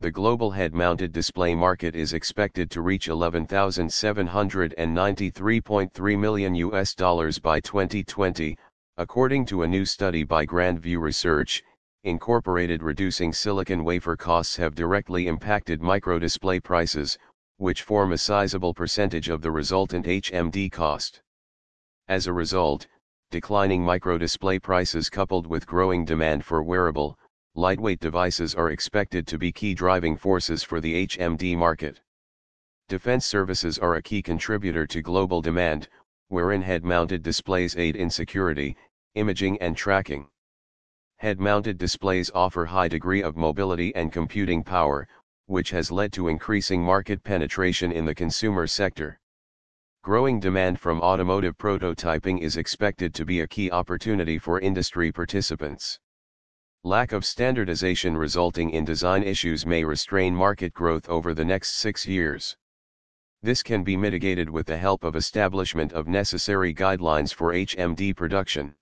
the global head-mounted display market is expected to reach 11,793.3 million US dollars by 2020, according to a new study by Grand View Research. Incorporated reducing silicon wafer costs have directly impacted microdisplay prices, which form a sizable percentage of the resultant HMD cost. As a result, declining microdisplay prices coupled with growing demand for wearable, lightweight devices are expected to be key driving forces for the HMD market. Defense services are a key contributor to global demand, wherein head-mounted displays aid in security, imaging and tracking. Head-mounted displays offer high degree of mobility and computing power, which has led to increasing market penetration in the consumer sector. Growing demand from automotive prototyping is expected to be a key opportunity for industry participants. Lack of standardization resulting in design issues may restrain market growth over the next six years. This can be mitigated with the help of establishment of necessary guidelines for HMD production.